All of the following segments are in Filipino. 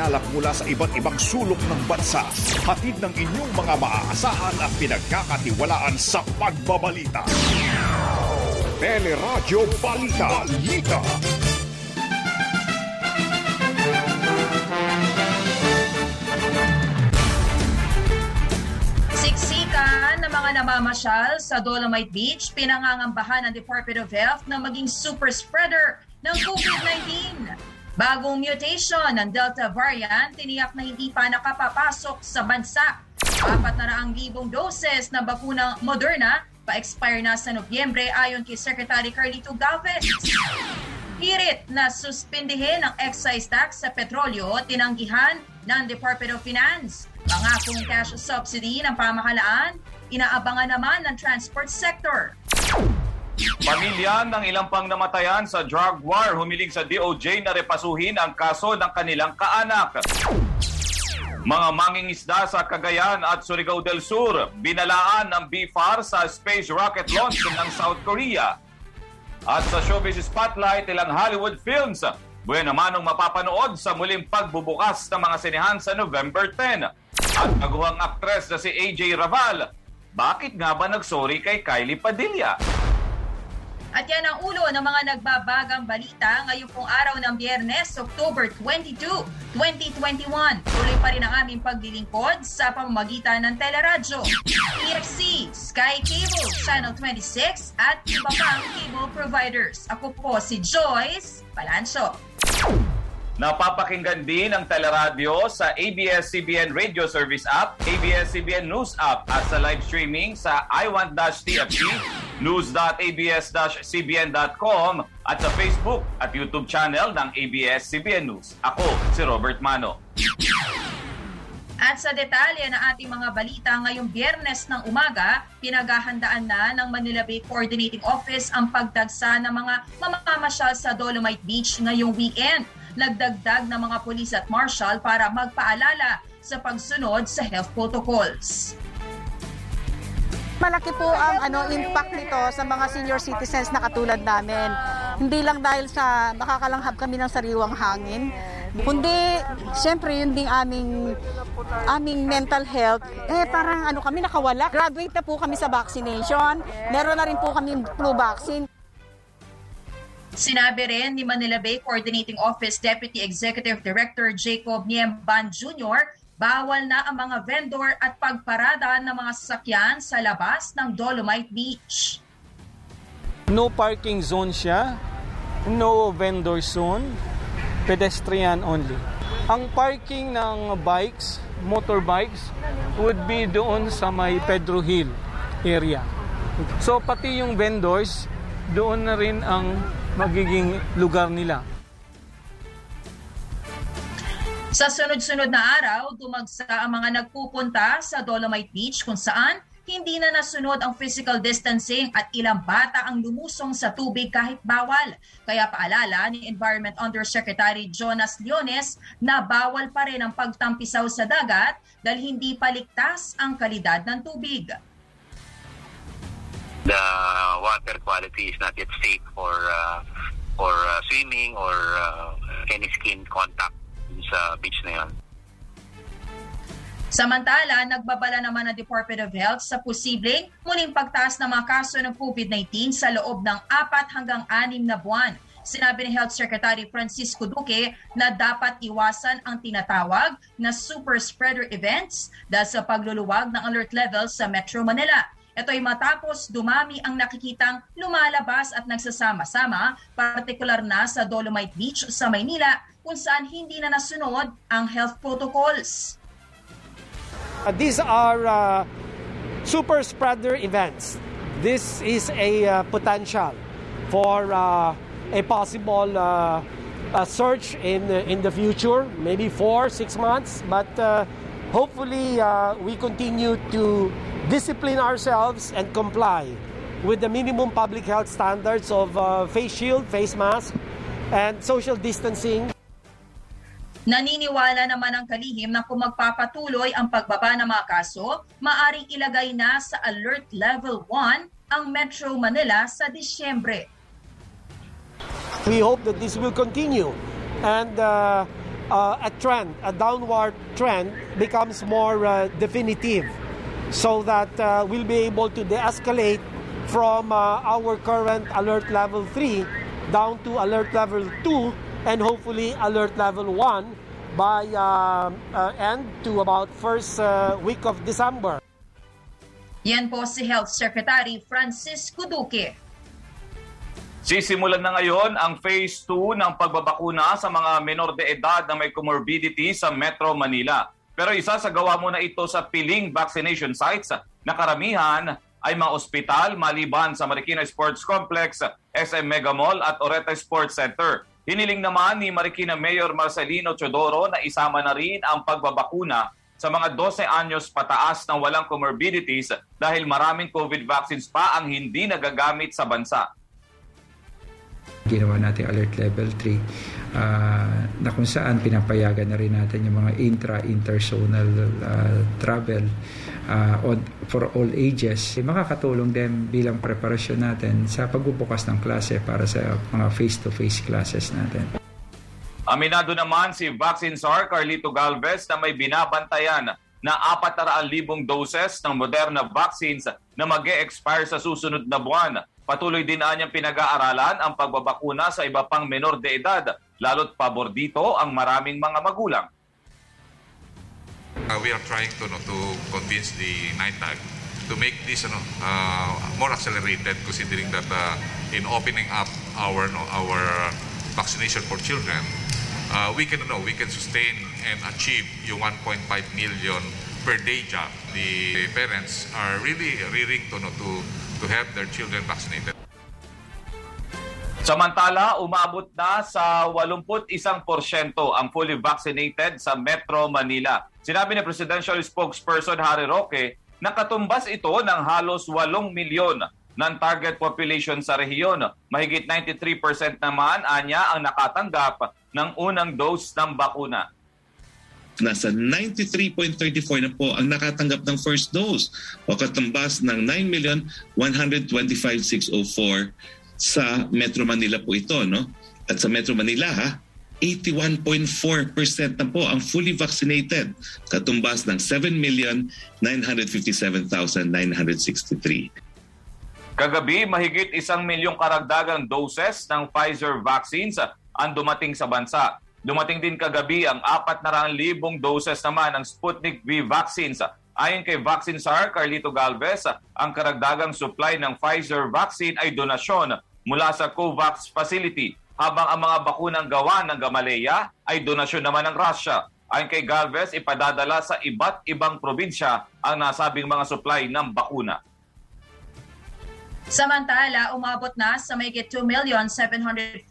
ginalap mula sa iba't ibang sulok ng bansa. Hatid ng inyong mga maaasahan at pinagkakatiwalaan sa pagbabalita. Teleradyo Balita. Balita. Siksikan ng mga namamasyal sa Dolomite Beach, pinangangambahan ng Department of Health na maging super spreader ng COVID-19. Bagong mutation ng Delta variant, tiniyak na hindi pa nakapapasok sa bansa. Apat na raang libong doses ng bakunang Moderna pa-expire na sa Nobyembre ayon kay Secretary Carlito Galvez. Hirit na suspindihin ang excise tax sa petrolyo, tinanggihan ng Department of Finance. Pangakong cash subsidy ng pamahalaan, inaabangan naman ng transport sector. Pamilya ng ilang pang namatayan sa drug war humiling sa DOJ na repasuhin ang kaso ng kanilang kaanak. Mga mangingisda sa Cagayan at Surigao del Sur, binalaan ng BFAR sa space rocket launch ng South Korea. At sa showbiz spotlight, ilang Hollywood films, buwan naman ang mapapanood sa muling pagbubukas ng mga sinehan sa November 10. At naguhang aktres na si AJ Raval, bakit nga ba nagsorry kay Kylie Padilla? At yan ang ulo ng mga nagbabagang balita ngayong pong araw ng Biyernes, October 22, 2021. Tuloy pa rin ang aming paglilingkod sa pamamagitan ng Teleradyo, EXC, Sky Cable, Channel 26 at iba pang cable providers. Ako po si Joyce Palancho. Napapakinggan din ang teleradyo sa ABS-CBN Radio Service app, ABS-CBN News app at sa live streaming sa iWant-TFC, news.abs-cbn.com at sa Facebook at YouTube channel ng ABS-CBN News. Ako si Robert Mano. At sa detalye ng ating mga balita ngayong biyernes ng umaga, pinaghahandaan na ng Manila Bay Coordinating Office ang pagdagsa ng mga mamamasyal sa Dolomite Beach ngayong weekend. Nagdagdag ng mga pulis at marshal para magpaalala sa pagsunod sa health protocols. Malaki po ang ano impact nito sa mga senior citizens na katulad namin. Hindi lang dahil sa makakalanghap kami ng sariwang hangin, kundi siyempre yun ding aming aming mental health, eh parang ano kami nakawala. Graduate na po kami sa vaccination. Meron na rin po kami flu vaccine. Sinabi rin ni Manila Bay Coordinating Office Deputy Executive Director Jacob Niemban Jr. bawal na ang mga vendor at pagparada ng mga sasakyan sa labas ng Dolomite Beach. No parking zone siya, no vendor zone, pedestrian only. Ang parking ng bikes, motorbikes, would be doon sa may Pedro Hill area. So pati yung vendors, doon na rin ang magiging lugar nila. Sa sunod-sunod na araw, dumagsa ang mga nagpupunta sa Dolomite Beach kung saan hindi na nasunod ang physical distancing at ilang bata ang lumusong sa tubig kahit bawal. Kaya paalala ni Environment Undersecretary Jonas Leones na bawal pa rin ang pagtampisaw sa dagat dahil hindi paligtas ang kalidad ng tubig. The water quality is not yet safe for uh, for uh, swimming or uh, any skin contact sa beach na yan. Samantala, nagbabala naman ang Department of Health sa posibleng muling pagtaas ng mga kaso ng COVID-19 sa loob ng apat hanggang anim na buwan. Sinabi ni Health Secretary Francisco Duque na dapat iwasan ang tinatawag na super spreader events dahil sa pagluluwag ng alert level sa Metro Manila. Ito ay matapos dumami ang nakikitang lumalabas at nagsasama-sama, partikular na sa Dolomite Beach sa Maynila, kung saan hindi na nasunod ang health protocols. Uh, these are uh, super spreader events. This is a uh, potential for uh, a possible uh, a surge in in the future, maybe four, six months. But uh, hopefully, we continue to discipline ourselves and comply with the minimum public health standards of face shield, face mask, and social distancing. Naniniwala naman ang kalihim na kung magpapatuloy ang pagbaba ng mga kaso, maaring ilagay na sa Alert Level 1 ang Metro Manila sa Disyembre. We hope that this will continue and uh, uh, a trend, a downward trend, becomes more uh, definitive so that uh, we'll be able to de-escalate from uh, our current alert level 3 down to alert level 2 and hopefully alert level 1 by uh, uh, end to about first uh, week of December. Yan po si Health Secretary Francisco Duque. Sisimulan na ngayon ang phase 2 ng pagbabakuna sa mga menor de edad na may comorbidity sa Metro Manila. Pero isa sa gawa muna ito sa piling vaccination sites na karamihan ay mga ospital maliban sa Marikina Sports Complex, SM Mega Mall at Oreta Sports Center. Hiniling naman ni Marikina Mayor Marcelino Chodoro na isama na rin ang pagbabakuna sa mga 12 anyos pataas na walang comorbidities dahil maraming COVID vaccines pa ang hindi nagagamit sa bansa. Ginawa natin alert level 3 uh, na kung saan pinapayagan na rin natin yung mga intra-interzonal uh, travel uh, for all ages. Makakatulong din bilang preparasyon natin sa pagbubukas ng klase para sa mga face-to-face classes natin. Aminado naman si Vaccine SAR Carlito Galvez na may binabantayan na 400,000 doses ng Moderna vaccines na mag expire sa susunod na buwan. Patuloy din niyang pinag-aaralan ang pagbabakuna sa iba pang menor de edad, lalo't pabor dito ang maraming mga magulang. Uh, we are trying to, no, to convince the NITAG to make this ano, uh, more accelerated considering that uh, in opening up our no, our vaccination for children, uh, we can no, we can sustain and achieve yung 1.5 million per day job. The parents are really rearing to no, to to have their children vaccinated. Samantala, umabot na sa 81% ang fully vaccinated sa Metro Manila. Sinabi ni Presidential Spokesperson Harry Roque na katumbas ito ng halos 8 milyon ng target population sa rehiyon. Mahigit 93% naman anya ang nakatanggap ng unang dose ng bakuna nasa 93.34 na po ang nakatanggap ng first dose o katumbas ng 9,125,604 sa Metro Manila po ito. No? At sa Metro Manila, ha, 81.4% na po ang fully vaccinated, katumbas ng 7,957,963. Kagabi, mahigit isang milyong karagdagang doses ng Pfizer vaccines ang dumating sa bansa. Dumating din kagabi ang 400,000 doses naman ng Sputnik V vaccines. Ayon kay Vaccine SAR Carlito Galvez, ang karagdagang supply ng Pfizer vaccine ay donasyon mula sa COVAX facility habang ang mga bakunang gawa ng Gamaleya ay donasyon naman ng Russia. Ayon kay Galvez, ipadadala sa iba't ibang probinsya ang nasabing mga supply ng bakuna. Samantala, umabot na sa mayigit 2,740,000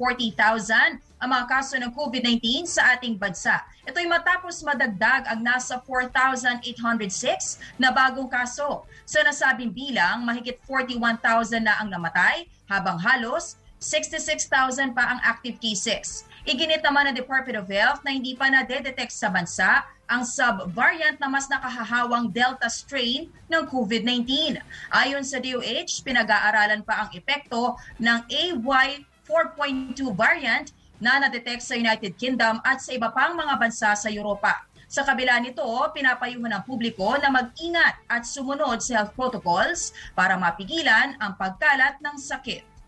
ang mga kaso ng COVID-19 sa ating bansa. Ito'y matapos madagdag ang nasa 4,806 na bagong kaso. Sa nasabing bilang, mahigit 41,000 na ang namatay, habang halos 66,000 pa ang active cases. Iginit naman ng Department of Health na hindi pa na-detect sa bansa ang sub-variant na mas nakahahawang Delta strain ng COVID-19. Ayon sa DOH, pinag-aaralan pa ang epekto ng AY 4.2 variant na na-detect sa United Kingdom at sa iba pang mga bansa sa Europa. Sa kabila nito, pinapayuhan ng publiko na mag-ingat at sumunod sa health protocols para mapigilan ang pagkalat ng sakit.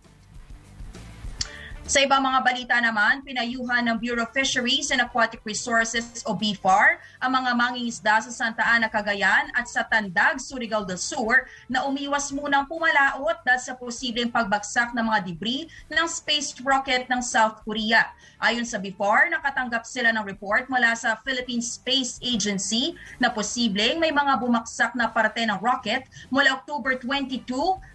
Sa ibang mga balita naman, pinayuhan ng Bureau of Fisheries and Aquatic Resources o BFAR ang mga mangingisda sa Santa Ana, Cagayan at sa Tandag, Surigao del Sur na umiwas munang pumalaot dahil sa posibleng pagbagsak ng mga debris ng space rocket ng South Korea. Ayon sa BFAR, nakatanggap sila ng report mula sa Philippine Space Agency na posibleng may mga bumaksak na parte ng rocket mula October 22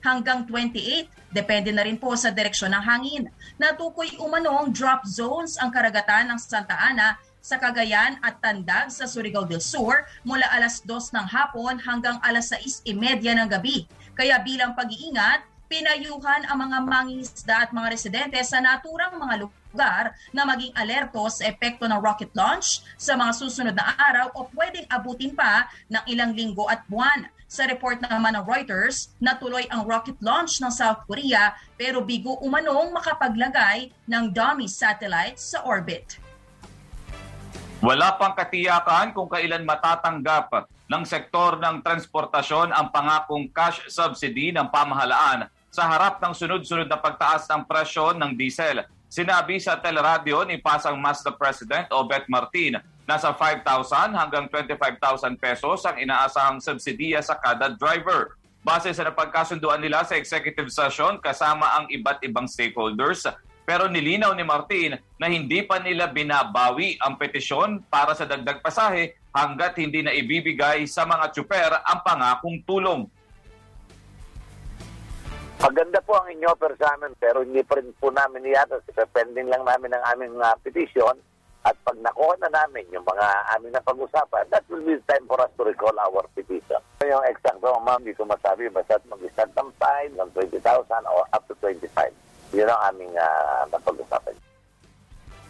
hanggang 28 Depende na rin po sa direksyon ng hangin. Natukoy umanong drop zones ang karagatan ng Santa Ana sa Cagayan at Tandag sa Surigao del Sur mula alas 2 ng hapon hanggang alas 6.30 ng gabi. Kaya bilang pag-iingat, pinayuhan ang mga mangingisda at mga residente sa naturang mga lugar na maging alerto sa epekto ng rocket launch sa mga susunod na araw o pwedeng abutin pa ng ilang linggo at buwan. Sa report naman ng Reuters, natuloy ang rocket launch ng South Korea pero bigo umanong makapaglagay ng dummy satellites sa orbit. Wala pang katiyakan kung kailan matatanggap ng sektor ng transportasyon ang pangakong cash subsidy ng pamahalaan sa harap ng sunod-sunod na pagtaas ng presyo ng diesel. Sinabi sa teleradyo ni Pasang Master President Obet Martin nasa 5,000 hanggang 25,000 pesos ang inaasahang subsidiya sa kada driver. Base sa napagkasunduan nila sa executive session kasama ang iba't ibang stakeholders, pero nilinaw ni Martin na hindi pa nila binabawi ang petisyon para sa dagdag pasahe hanggat hindi na ibibigay sa mga tsuper ang pangakong tulong. Maganda po ang inyo offer sa amin pero hindi pa rin po namin yata. Pending lang namin ang aming uh, petition at pag nakuha na namin yung mga aming na pag-usapan, that will be time for us to recall our petition. Yung eksakto, ma'am, hindi ko masabi basta mag-start ng 5, ng 20,000 or up to 25. Yun ang aming uh, napag-usapan.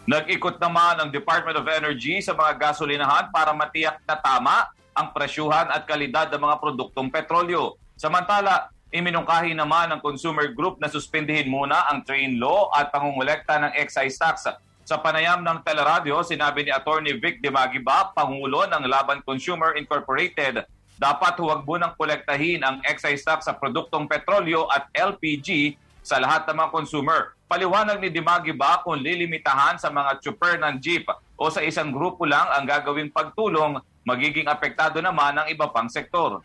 Nag-ikot naman ang Department of Energy sa mga gasolinahan para matiyak na tama ang presyuhan at kalidad ng mga produktong petrolyo. Samantala, Iminungkahi naman ng consumer group na suspindihin muna ang train law at pangungulekta ng excise tax. Sa panayam ng teleradyo, sinabi ni Attorney Vic De Magiba, Pangulo ng Laban Consumer Incorporated, dapat huwag munang kolektahin ang excise tax sa produktong petrolyo at LPG sa lahat ng mga consumer. Paliwanag ni Dimagiba kung lilimitahan sa mga chopper ng jeep o sa isang grupo lang ang gagawing pagtulong, magiging apektado naman ang iba pang sektor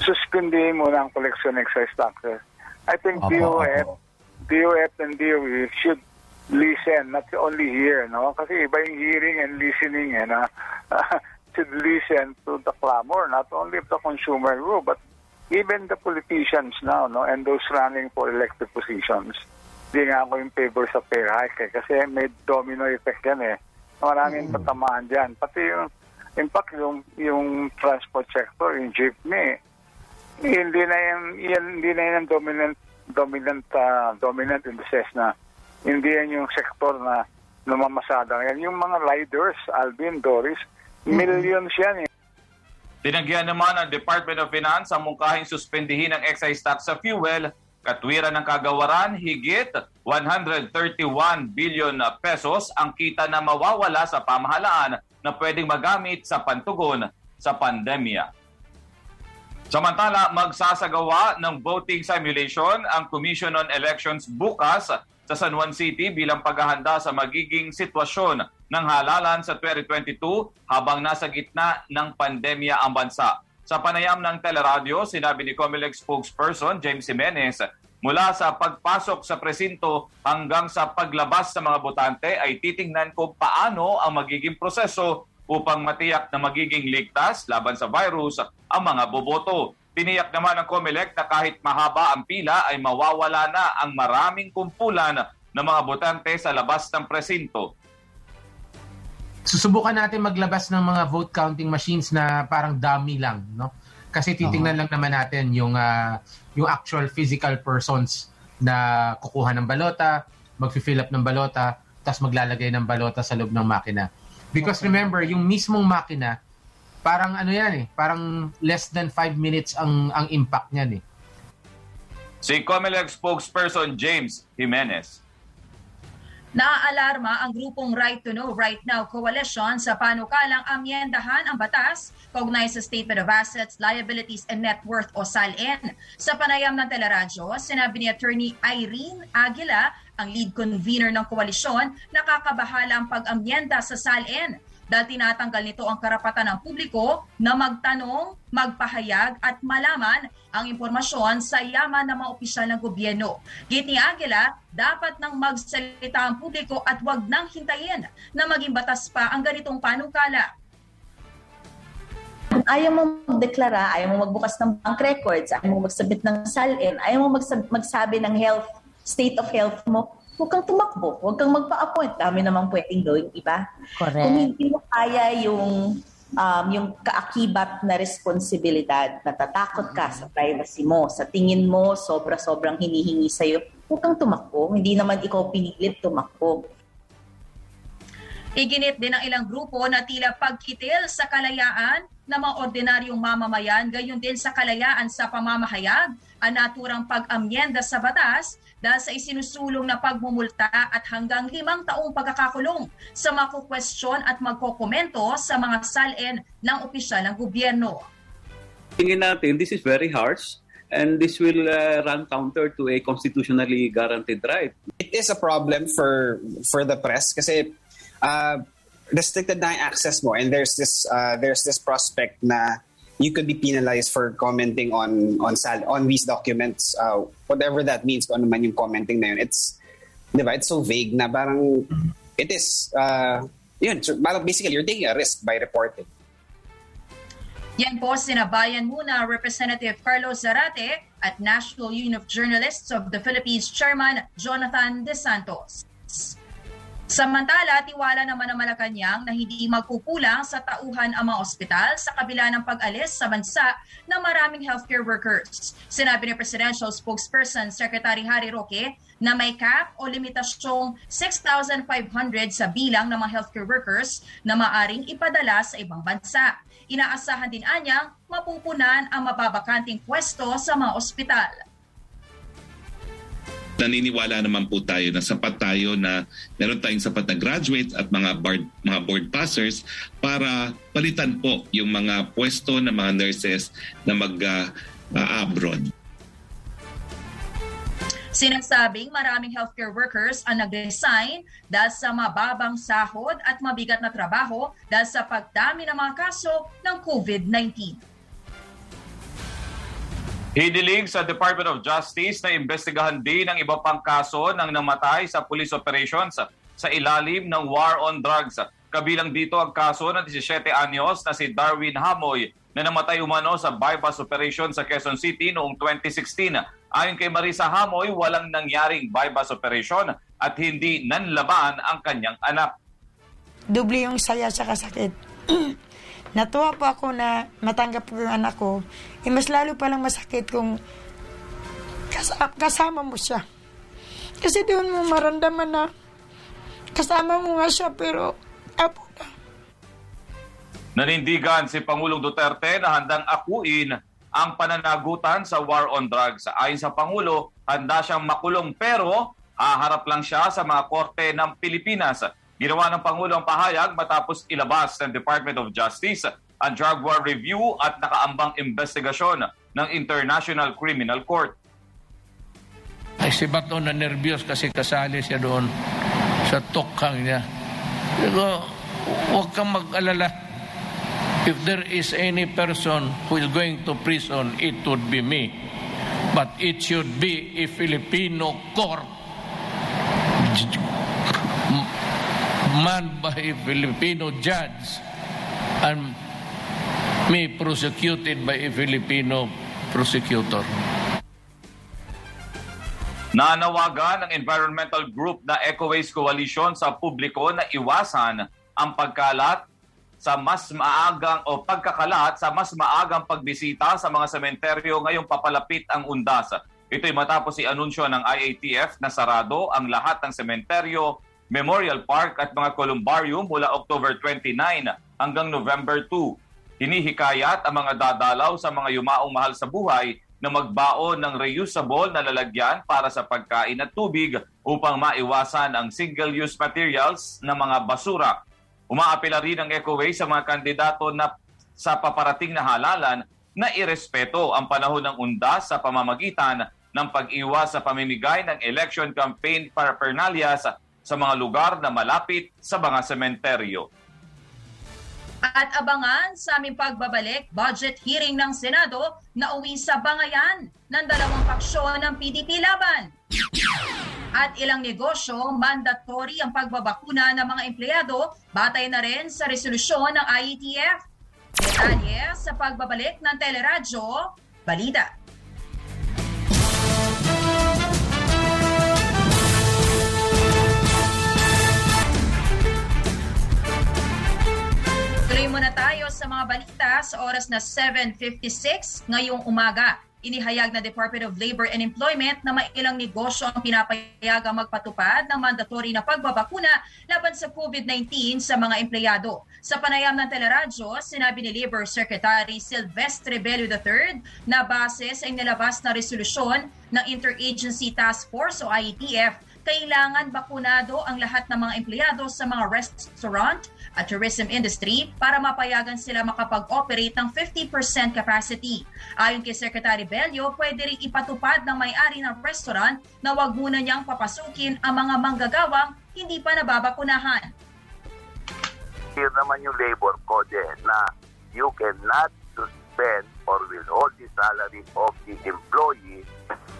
suspindihin muna ang collection excise taxes. I think Opo, DOF, opo. DOF and DOE should listen, not only hear, no? Kasi iba yung hearing and listening, eh, na should listen to the clamor, not only of the consumer group, but even the politicians now, no? And those running for elected positions. Hindi nga ako in favor sa pay hike, eh, kasi may domino effect yan, eh. Maraming tatamaan dyan. Pati yung, in fact, yung, yung transport sector, yung jeepney, hindi na yan, yan hindi na yan dominant dominant uh, dominant in the sense na hindi yan yung sektor na namamasada yan yung mga riders Alvin Doris millions yan eh. Tinagyan naman ng Department of Finance ang mungkahing suspendihin ang excise tax sa fuel, katwiran ng kagawaran, higit 131 billion pesos ang kita na mawawala sa pamahalaan na pwedeng magamit sa pantugon sa pandemya. Samantala, magsasagawa ng voting simulation ang Commission on Elections bukas sa San Juan City bilang paghahanda sa magiging sitwasyon ng halalan sa 2022 habang nasa gitna ng pandemya ang bansa. Sa panayam ng teleradyo, sinabi ni Comelec spokesperson James Jimenez, mula sa pagpasok sa presinto hanggang sa paglabas sa mga botante ay titingnan kung paano ang magiging proseso upang matiyak na magiging ligtas laban sa virus ang mga boboto. Tiniyak naman ng COMELEC na kahit mahaba ang pila ay mawawala na ang maraming kumpulan ng mga botante sa labas ng presinto. Susubukan natin maglabas ng mga vote counting machines na parang dummy lang, no? Kasi titingnan lang naman natin yung uh, yung actual physical persons na kukuha ng balota, magfi-fill up ng balota, tapos maglalagay ng balota sa loob ng makina. Because remember, yung mismong makina, parang ano yan eh, parang less than 5 minutes ang ang impact niyan eh. Si COMELEC spokesperson James Jimenez. Naaalarma ang grupong Right to Know Right Now Coalition sa panukalang amyendahan ang batas kaugnay sa Statement of Assets, Liabilities and Net Worth o SALN. Sa panayam ng teleradyo, sinabi ni Attorney Irene Aguila, ang lead convener ng koalisyon, nakakabahala ang pag-amyenda sa SALN dahil tinatanggal nito ang karapatan ng publiko na magtanong, magpahayag at malaman ang impormasyon sa yaman ng mga opisyal ng gobyerno. Git ni Aguila, dapat nang magsalita ang publiko at wag nang hintayin na maging batas pa ang ganitong panukala. Ayaw mo magdeklara, ayaw mo magbukas ng bank records, ayaw mo magsabit ng SALN, ayaw mo magsabi ng health, state of health mo, huwag kang tumakbo, huwag kang magpa-appoint. Dami namang pwedeng gawin iba. Correct. Kung hindi mo kaya yung um, yung kaakibat na responsibilidad, natatakot ka sa privacy mo, sa tingin mo, sobra-sobrang hinihingi sa'yo, huwag kang tumakbo. Hindi naman ikaw pinilit tumakbo. Iginit din ng ilang grupo na tila pagkitil sa kalayaan ng mga ordinaryong mamamayan, gayon din sa kalayaan sa pamamahayag, ang naturang pag-amyenda sa batas dahil sa isinusulong na pagmumulta at hanggang limang taong pagkakakulong sa makukwestiyon at magkokomento sa mga salin ng opisyal ng gobyerno. Tingin natin, this is very harsh and this will uh, run counter to a constitutionally guaranteed right. It is a problem for for the press kasi uh, restricted na yung access mo and there's this uh, there's this prospect na you could be penalized for commenting on on sal- on these documents uh, whatever that means kung ano man yung commenting na yun it's di ba it's so vague na parang it is uh, yun so, basically you're taking a risk by reporting Yan po sinabayan muna Representative Carlos Zarate at National Union of Journalists of the Philippines Chairman Jonathan De Santos. Samantala, tiwala naman ng Malacanang na hindi magkukulang sa tauhan ang mga ospital sa kabila ng pag-alis sa bansa ng maraming healthcare workers. Sinabi ni Presidential Spokesperson Secretary Harry Roque na may cap o limitasyong 6,500 sa bilang ng mga healthcare workers na maaring ipadala sa ibang bansa. Inaasahan din anyang mapupunan ang mababakanting pwesto sa mga ospital naniniwala naman po tayo na sapat tayo na meron tayong sapat na graduate at mga board, mga board passers para palitan po yung mga pwesto ng mga nurses na mag-abroad. Uh, Sinasabing maraming healthcare workers ang nag-resign dahil sa mababang sahod at mabigat na trabaho dahil sa pagdami ng mga kaso ng COVID-19. Hiniling sa Department of Justice na imbestigahan din ang iba pang kaso ng namatay sa police operations sa ilalim ng war on drugs. Kabilang dito ang kaso ng 17 anyos na si Darwin Hamoy na namatay umano sa bypass operation sa Quezon City noong 2016. Ayon kay Marisa Hamoy, walang nangyaring bypass operation at hindi nanlaban ang kanyang anak. Doble yung saya sa kasakit. Natuwa po ako na matanggap ko yung anak ko. Eh, mas lalo palang masakit kung kasama, kasama mo siya. Kasi doon mo maramdaman na kasama mo nga siya pero apo na. Nanindigan si Pangulong Duterte na handang akuin ang pananagutan sa war on drugs. Ayon sa Pangulo, handa siyang makulong pero haharap lang siya sa mga korte ng Pilipinas. Ginawa ng Pangulo ang pahayag matapos ilabas ng Department of Justice ang drug war review at nakaambang investigasyon ng International Criminal Court. Ay si Bato na nervyos kasi kasali siya doon sa tukhang niya. Pero huwag kang mag-alala. If there is any person who is going to prison, it would be me. But it should be a Filipino court manned by a Filipino judge and me prosecuted by a Filipino prosecutor. Nanawagan ng environmental group na Eco Waste Coalition sa publiko na iwasan ang pagkalat sa mas maagang o pagkakalat sa mas maagang pagbisita sa mga sementeryo ngayong papalapit ang undas. Ito'y matapos si anunsyo ng IATF na sarado ang lahat ng sementeryo, Memorial Park at mga columbarium mula October 29 hanggang November 2. Hinihikayat ang mga dadalaw sa mga yumaong mahal sa buhay na magbaon ng reusable na lalagyan para sa pagkain at tubig upang maiwasan ang single-use materials na mga basura. Umaapela rin ang EcoWay sa mga kandidato na sa paparating na halalan na irespeto ang panahon ng undas sa pamamagitan ng pag-iwas sa pamimigay ng election campaign paraphernalia sa, sa mga lugar na malapit sa mga sementeryo. At abangan sa aming pagbabalik, budget hearing ng Senado na uwi sa bangayan ng dalawang paksyon ng PDP laban. At ilang negosyo, mandatory ang pagbabakuna ng mga empleyado batay na rin sa resolusyon ng IETF. Detalye sa pagbabalik ng Teleradyo, Balida. Muna tayo sa mga balita sa oras na 7.56 ngayong umaga. Inihayag na Department of Labor and Employment na may ilang negosyo ang pinapayagang magpatupad ng mandatory na pagbabakuna laban sa COVID-19 sa mga empleyado. Sa panayam ng teleradyo, sinabi ni Labor Secretary Silvestre Bello III na base sa inilabas na resolusyon ng Interagency Task Force o IETF kailangan bakunado ang lahat ng mga empleyado sa mga restaurant at tourism industry para mapayagan sila makapag-operate ng 50% capacity. Ayon kay Secretary Bello, pwede rin ipatupad ng may-ari ng restaurant na wag muna niyang papasukin ang mga manggagawang hindi pa nababakunahan. Here naman yung labor code eh, na you cannot suspend or withhold the salary of the employee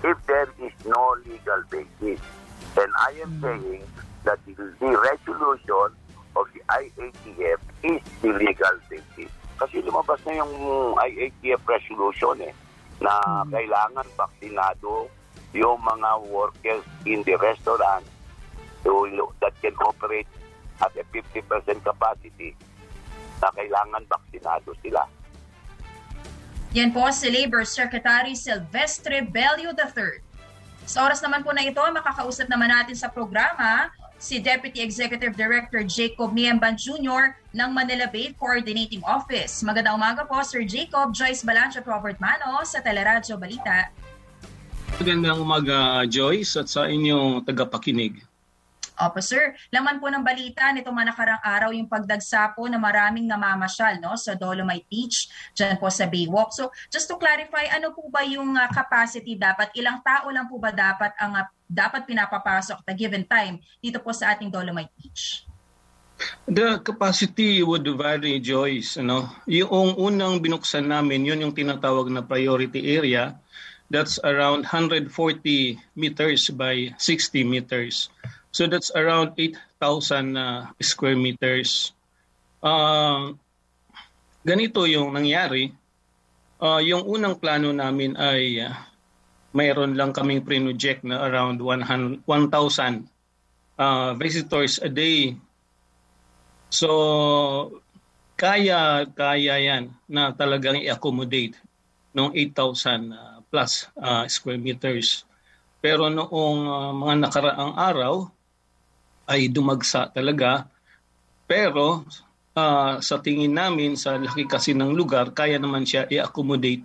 if there is no legal basis. And I am saying that the, resolution IATF is the legal basis. Kasi lumabas na yung IATF resolution eh, na kailangan vaksinado yung mga workers in the restaurant to, that can operate at a 50% capacity na kailangan vaksinado sila. Yan po si Labor Secretary Silvestre Bello III. Sa oras naman po na ito, makakausap naman natin sa programa si Deputy Executive Director Jacob Miemban Jr. ng Manila Bay Coordinating Office. Magandang umaga po, Sir Jacob. Joyce Balancho, Robert Mano sa Teleradyo Balita. Magandang umaga, Joyce, at sa inyong tagapakinig. Opo, sir. Laman po ng balita nito mga nakarang araw yung pagdagsa po na maraming namamasyal no, sa Dolomite Beach, dyan po sa Baywalk. So, just to clarify, ano po ba yung uh, capacity dapat? Ilang tao lang po ba dapat ang uh, dapat pinapapasok at given time dito po sa ating Dolomite Beach? The capacity would vary, Joyce. Ano? Yung unang binuksan namin, yun yung tinatawag na priority area. That's around 140 meters by 60 meters. So that's around 8,000 uh, square meters. Uh, ganito yung nangyari. Uh, yung unang plano namin ay uh, mayroon lang kaming pre-project na around 1,000 uh, visitors a day. So kaya kaya yan na talagang i-accommodate ng 8,000 uh, plus uh, square meters. Pero noong uh, mga nakaraang araw, ay dumagsa talaga. Pero uh, sa tingin namin, sa laki kasi ng lugar, kaya naman siya i-accommodate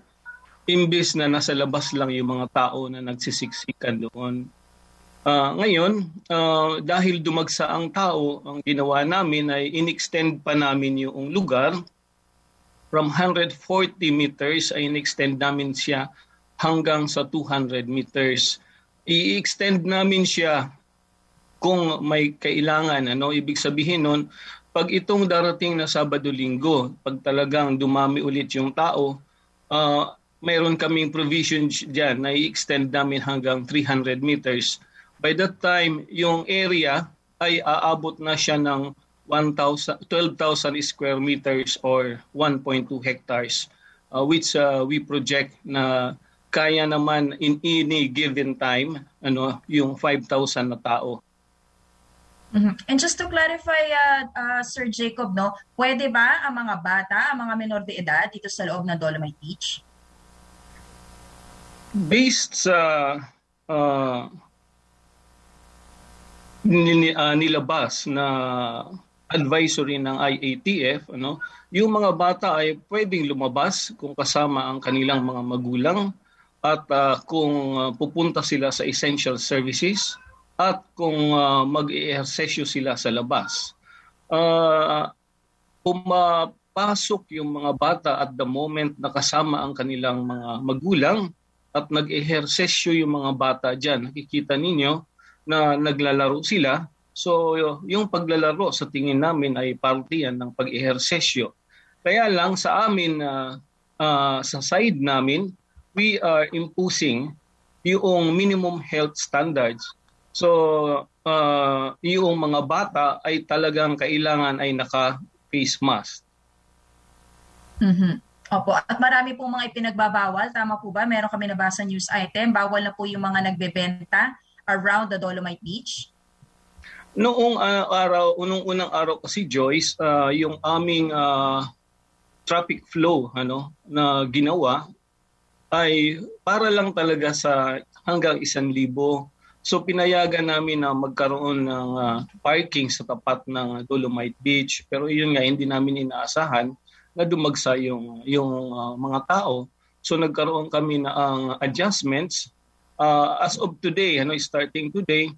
imbes na nasa labas lang yung mga tao na nagsisiksikan doon. Uh, ngayon, uh, dahil dumagsa ang tao, ang ginawa namin ay in-extend pa namin yung lugar. From 140 meters ay in-extend namin siya hanggang sa 200 meters. I-extend namin siya kung may kailangan. Ano ibig sabihin nun? Pag itong darating na Sabado-Linggo, pag talagang dumami ulit yung tao, uh, mayroon kaming provision diyan na i-extend namin hanggang 300 meters. By that time, yung area ay aabot na siya ng 12,000 square meters or 1.2 hectares uh, which uh, we project na kaya naman in any given time ano yung 5,000 na tao. Mm-hmm. And just to clarify, uh, uh, Sir Jacob, no, pwede ba ang mga bata, ang mga menor de edad dito sa loob ng Dolomite Beach? Based sa uh, nilabas na advisory ng IATF, ano, yung mga bata ay pwedeng lumabas kung kasama ang kanilang mga magulang at uh, kung uh, pupunta sila sa essential services at kung uh, mag-ehersesyo sila sa labas. Uh, pumapasok yung mga bata at the moment na kasama ang kanilang mga magulang at nag-ehersesyo yung mga bata dyan. Nakikita ninyo na naglalaro sila. So yung paglalaro sa tingin namin ay parte yan ng pag-ehersesyo. Kaya lang sa amin, uh, uh, sa side namin, we are imposing yung minimum health standards So, uh, yung mga bata ay talagang kailangan ay naka-face mask. Mm-hmm. Opo. At marami pong mga ipinagbabawal. Tama po ba? Meron kami nabasa news item. Bawal na po yung mga nagbebenta around the Dolomite Beach? Noong uh, araw, unong unang araw kasi Joyce, uh, yung aming uh, traffic flow ano na ginawa ay para lang talaga sa hanggang isang libo. So pinayagan namin na magkaroon ng uh, parking sa tapat ng Dolomite Beach. Pero yun nga, hindi namin inaasahan na dumagsa yung, yung uh, mga tao. So nagkaroon kami na ang adjustments. Uh, as of today, ano, starting today,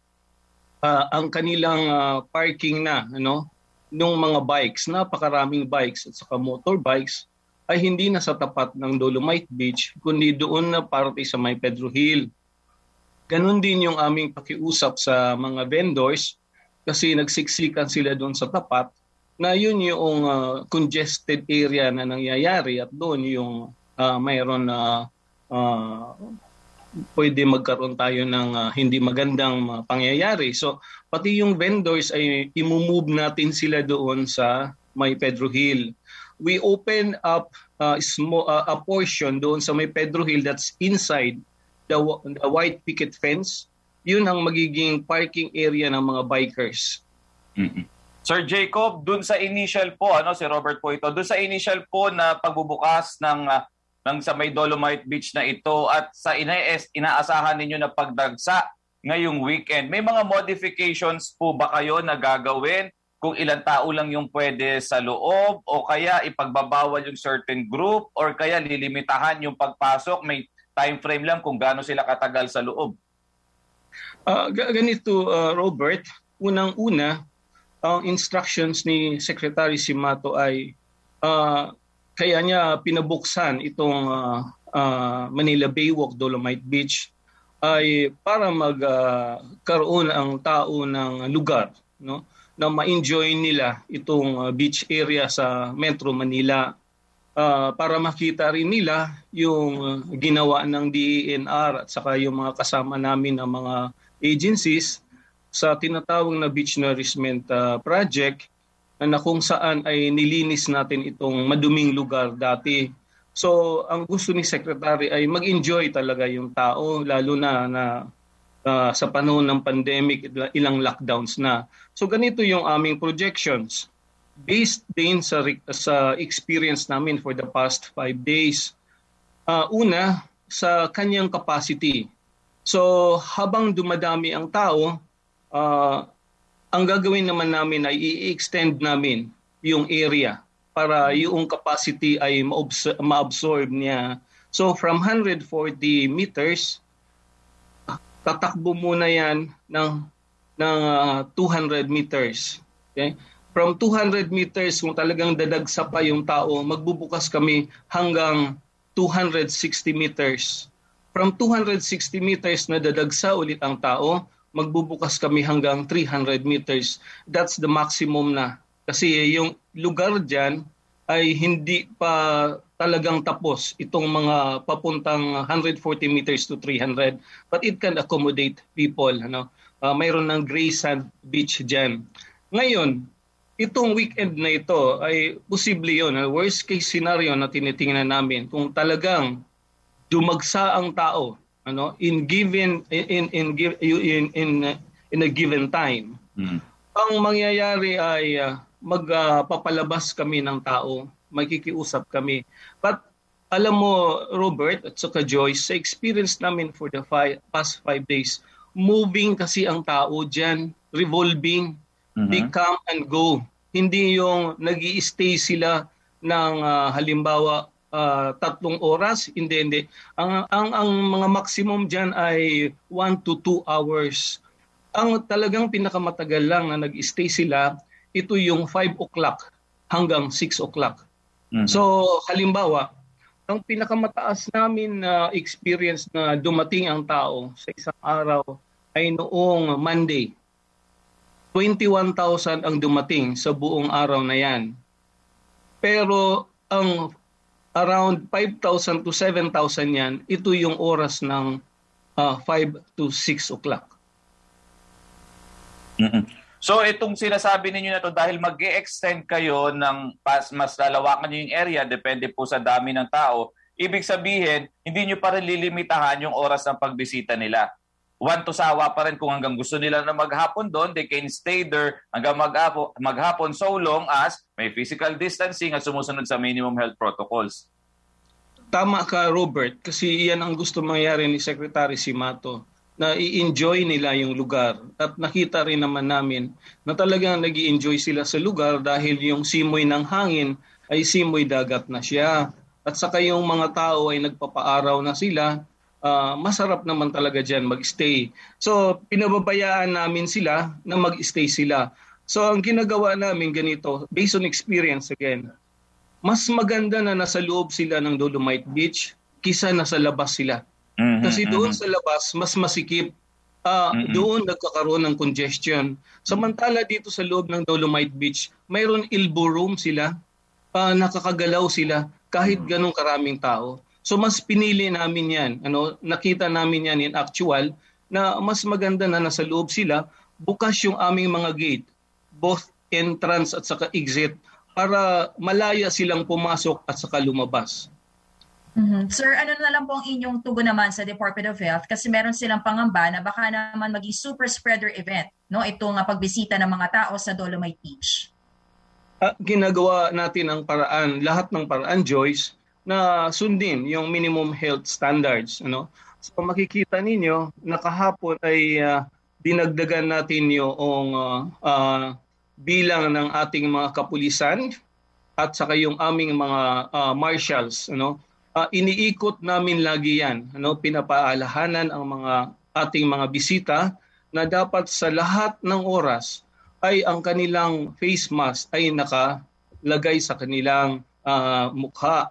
uh, ang kanilang uh, parking na ano, nung mga bikes, napakaraming bikes at saka motorbikes, ay hindi na sa tapat ng Dolomite Beach, kundi doon na parte sa May Pedro Hill. Ganon din yung aming pakiusap sa mga vendors kasi nagsiksikan sila doon sa tapat na yun yung uh, congested area na nangyayari at doon yung uh, mayroon na uh, pwede magkaroon tayo ng uh, hindi magandang uh, pangyayari. So pati yung vendors ay imumove natin sila doon sa May Pedro Hill. We open up uh, small, uh, a portion doon sa May Pedro Hill that's inside the, the white picket fence, yun ang magiging parking area ng mga bikers. Mm-hmm. Sir Jacob, dun sa initial po, ano si Robert po ito, dun sa initial po na pagbubukas ng uh, ng sa may Dolomite Beach na ito at sa ina inaasahan ninyo na pagdagsa ngayong weekend, may mga modifications po ba kayo na gagawin kung ilang tao lang yung pwede sa loob o kaya ipagbabawal yung certain group or kaya lilimitahan yung pagpasok, may time frame lang kung gaano sila katagal sa loob? Uh, ganito, uh, Robert. Unang-una, ang instructions ni Secretary Simato ay uh, kaya niya pinabuksan itong uh, uh, Manila Baywalk Dolomite Beach ay para magkaroon uh, ang tao ng lugar no na ma-enjoy nila itong uh, beach area sa Metro Manila uh, para makita rin nila yung ginawa ng DENR at saka yung mga kasama namin ng mga agencies sa tinatawag na beach nourishment uh, project na kung saan ay nilinis natin itong maduming lugar dati. So ang gusto ni Secretary ay mag-enjoy talaga yung tao lalo na na uh, sa panahon ng pandemic ilang lockdowns na. So ganito yung aming projections based din sa, sa experience namin for the past five days. Uh, una, sa kanyang capacity. So habang dumadami ang tao, uh, ang gagawin naman namin ay i-extend namin yung area para yung capacity ay ma-absorb niya. So from 140 meters, tatakbo muna yan ng, ng uh, 200 meters. Okay? From 200 meters, kung talagang dadagsa pa yung tao, magbubukas kami hanggang 260 meters. From 260 meters na dadagsa ulit ang tao, magbubukas kami hanggang 300 meters. That's the maximum na. Kasi yung lugar dyan ay hindi pa talagang tapos itong mga papuntang 140 meters to 300 but it can accommodate people ano uh, mayroon ng gray sand beach diyan ngayon itong weekend na ito ay posible yun. Worst case scenario na tinitingnan namin kung talagang dumagsa ang tao ano in given in in in in in, in a given time. Mm. Ang mangyayari ay uh, magpapalabas uh, kami ng tao, magkikiusap kami. But alam mo Robert at saka Joyce, sa experience namin for the five, past five days, moving kasi ang tao diyan, revolving Mm-hmm. They come and go. Hindi yung nag stay sila ng uh, halimbawa uh, tatlong oras. Hindi, hindi. Ang, ang, ang mga maximum dyan ay 1 to 2 hours. Ang talagang pinakamatagal lang na nag-stay sila, ito yung 5 o'clock hanggang 6 o'clock. Mm-hmm. So, halimbawa, ang pinakamataas namin na uh, experience na dumating ang tao sa isang araw ay noong Monday. 21,000 ang dumating sa buong araw na yan. Pero ang around 5,000 to 7,000 yan, ito yung oras ng uh, ah, 5 to 6 o'clock. So itong sinasabi ninyo na to dahil mag extend kayo ng pas, mas lalawakan yung area, depende po sa dami ng tao, ibig sabihin, hindi nyo pa rin lilimitahan yung oras ng pagbisita nila want to sawa pa rin kung hanggang gusto nila na maghapon doon, they can stay there hanggang maghapon, maghapon so long as may physical distancing at sumusunod sa minimum health protocols. tama ka Robert kasi iyan ang gusto mangyari ni Secretary Simato na i-enjoy nila yung lugar at nakita rin naman namin na talagang nag enjoy sila sa lugar dahil yung simoy ng hangin ay simoy dagat na siya at saka yung mga tao ay nagpapaaraw na sila uh, masarap naman talaga dyan mag-stay so pinababayaan namin sila na mag-stay sila so ang ginagawa namin ganito based on experience again mas maganda na nasa loob sila ng Dolomite Beach kisa nasa labas sila. Mm-hmm, Kasi doon mm-hmm. sa labas, mas masikip. Uh, mm-hmm. Doon nagkakaroon ng congestion. Samantala dito sa loob ng Dolomite Beach, mayroon elbow room sila. Uh, nakakagalaw sila kahit ganong karaming tao. So mas pinili namin yan. Ano, nakita namin yan in actual na mas maganda na nasa loob sila. Bukas yung aming mga gate, both entrance at saka exit para malaya silang pumasok at saka lumabas. Mm-hmm. Sir, ano na lang po ang inyong tugon naman sa Department of Health kasi meron silang pangamba na baka naman maging super spreader event, no? Itong uh, pagbisita ng mga tao sa Dolomite Beach. Uh, ginagawa natin ang paraan, lahat ng paraan, Joyce, na sundin yung minimum health standards. Ano? So makikita ninyo, nakahapon ay uh, dinagdagan natin yung uh, uh, bilang ng ating mga kapulisan at saka yung aming mga uh, marshals ano uh, iniikot namin lagi yan ano pinapaalahanan ang mga ating mga bisita na dapat sa lahat ng oras ay ang kanilang face mask ay nakalagay sa kanilang uh, mukha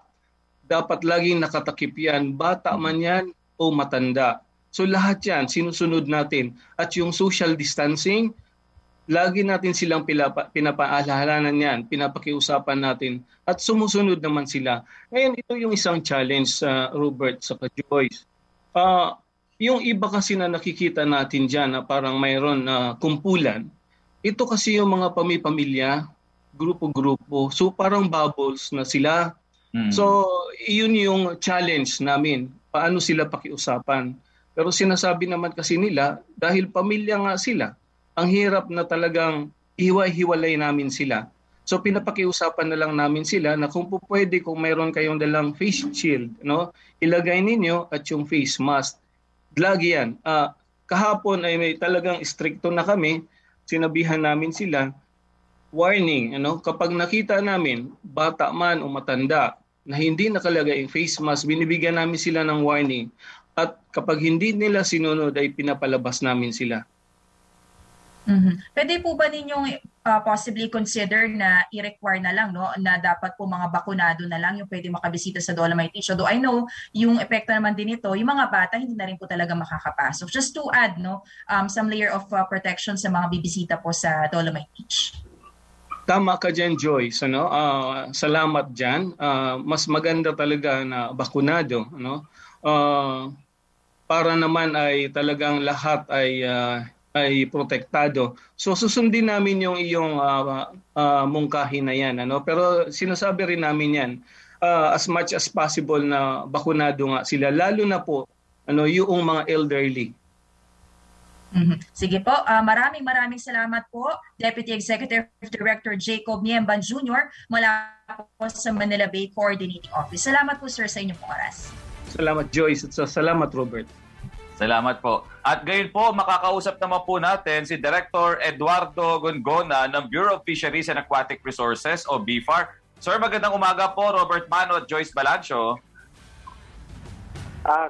dapat laging nakatakip yan bata man yan o matanda so lahat yan sinusunod natin at yung social distancing lagi natin silang pinapa, pinapaalahanan yan, pinapakiusapan natin at sumusunod naman sila. Ngayon, ito yung isang challenge sa uh, Robert sa Joyce. Uh, yung iba kasi na nakikita natin dyan na parang mayroon na uh, kumpulan, ito kasi yung mga pamipamilya, grupo-grupo. So parang bubbles na sila. Mm. So yun yung challenge namin. Paano sila pakiusapan? Pero sinasabi naman kasi nila, dahil pamilya nga sila, ang hirap na talagang hiwa-hiwalay namin sila. So pinapakiusapan na lang namin sila na kung po pwede kung mayroon kayong dalang face shield, no, ilagay ninyo at yung face mask. Lagi yan. Uh, kahapon ay may talagang stricto na kami, sinabihan namin sila, warning, ano, kapag nakita namin bata man o matanda na hindi nakalagay yung face mask, binibigyan namin sila ng warning. At kapag hindi nila sinunod ay pinapalabas namin sila. Mm-hmm. Pwede po ba ninyong uh, possibly consider na i-require na lang no na dapat po mga bakunado na lang yung pwede makabisita sa Dolomite Beach. Although I know yung epekto naman din ito, yung mga bata hindi na rin po talaga makakapasok. Just to add no um, some layer of uh, protection sa mga bibisita po sa Dolomite Beach. Tama ka dyan, Joyce. Ano? Uh, salamat dyan. Uh, mas maganda talaga na bakunado. Ano? Uh, para naman ay talagang lahat ay uh, ay protektado. So susundin namin yung iyong uh, uh, mungkahi na yan. Ano? Pero sinasabi rin namin yan, uh, as much as possible na bakunado nga sila, lalo na po ano, yung mga elderly. Mm-hmm. Sige po, uh, maraming maraming salamat po Deputy Executive Director Jacob Niemban Jr. mula po sa Manila Bay Coordinating Office. Salamat po sir sa inyong oras. Salamat Joyce at salamat Robert. Salamat po. At gayon po, makakausap naman po natin si Director Eduardo Gongona ng Bureau of Fisheries and Aquatic Resources o BFAR. Sir, magandang umaga po, Robert Mano at Joyce Balancho. Ah,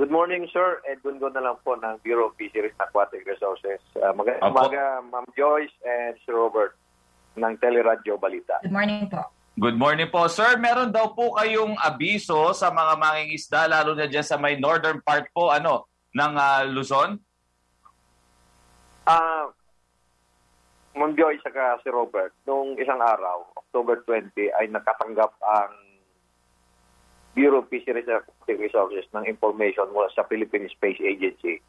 good morning, sir. Ed Gongona lang po ng Bureau of Fisheries and Aquatic Resources. Uh, magandang umaga, Ma'am Joyce and Sir Robert ng Teleradyo Balita. Good morning po. Good morning po. Sir, meron daw po kayong abiso sa mga manging isda, lalo na dyan sa may northern part po ano, ng uh, Luzon? Ah, uh, Ma'am Joy saka si Robert, nung isang araw, October 20, ay nakatanggap ang Bureau of Fisheries and Resources ng information mula sa Philippine Space Agency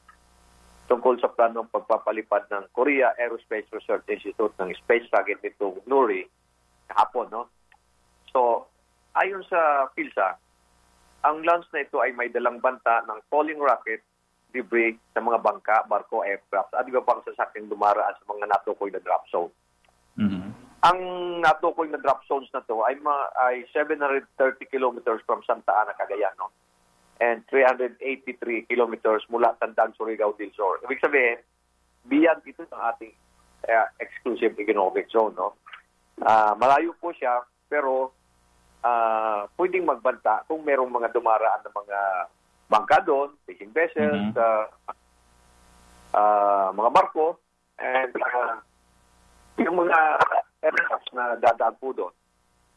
tungkol sa planong pagpapalipad ng Korea Aerospace Research Institute ng space rocket nitong Nuri kahapon, no? So, ayon sa PILSA, ang launch na ito ay may dalang banta ng falling rocket, debris sa mga bangka, barko, aircraft, at iba pang sasakyang dumaraan sa mga natukoy na drop zone. Mm-hmm. Ang natukoy na drop zones na to ay, ma, ay 730 kilometers from Santa Ana, Cagayan, no? And 383 kilometers mula Tandang, Surigao del Sur. Ibig sabihin, beyond ito ng ating uh, exclusive economic zone, no? Ah, malayo po siya, pero ah, pwedeng magbanta kung merong mga dumaraan ng mga bangka doon, fishing vessels, ah, ah, mga barko, and ah, yung mga aircraft na dadaan po doon.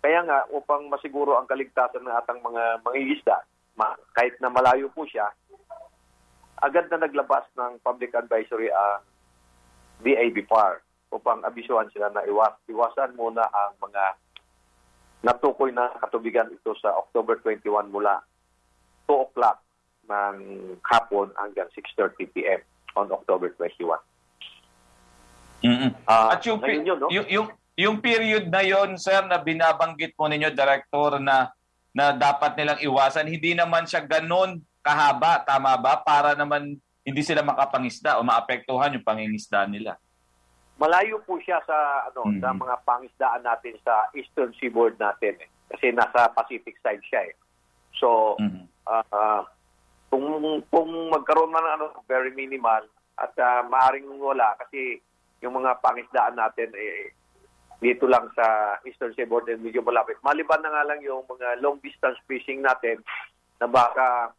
Kaya nga, upang masiguro ang kaligtasan ng atang mga mangingisda, ma- kahit na malayo po siya, agad na naglabas ng public advisory ang DAB PAR upang abisuhan sila na iwas, iwasan muna ang mga natukoy na katubigan ito sa October 21 mula 2 o'clock ng hapon hanggang 6.30 p.m. on October 21. Ah, At yung, yun, no? yung, yung, yung period na yon sir, na binabanggit po ninyo, Director, na, na dapat nilang iwasan, hindi naman siya ganun kahaba, tama ba? Para naman hindi sila makapangisda o maapektuhan yung pangingisda nila. Malayo po siya sa ano sa mga pangisdaan natin sa eastern seaboard natin eh. kasi nasa Pacific side siya eh. So ah, ah, kung kung magkaroon man ng ano very minimal at ah, maaring wala kasi yung mga pangisdaan natin eh dito lang sa eastern seaboard and medyo malapit. Maliban na nga lang yung mga long distance fishing natin na baka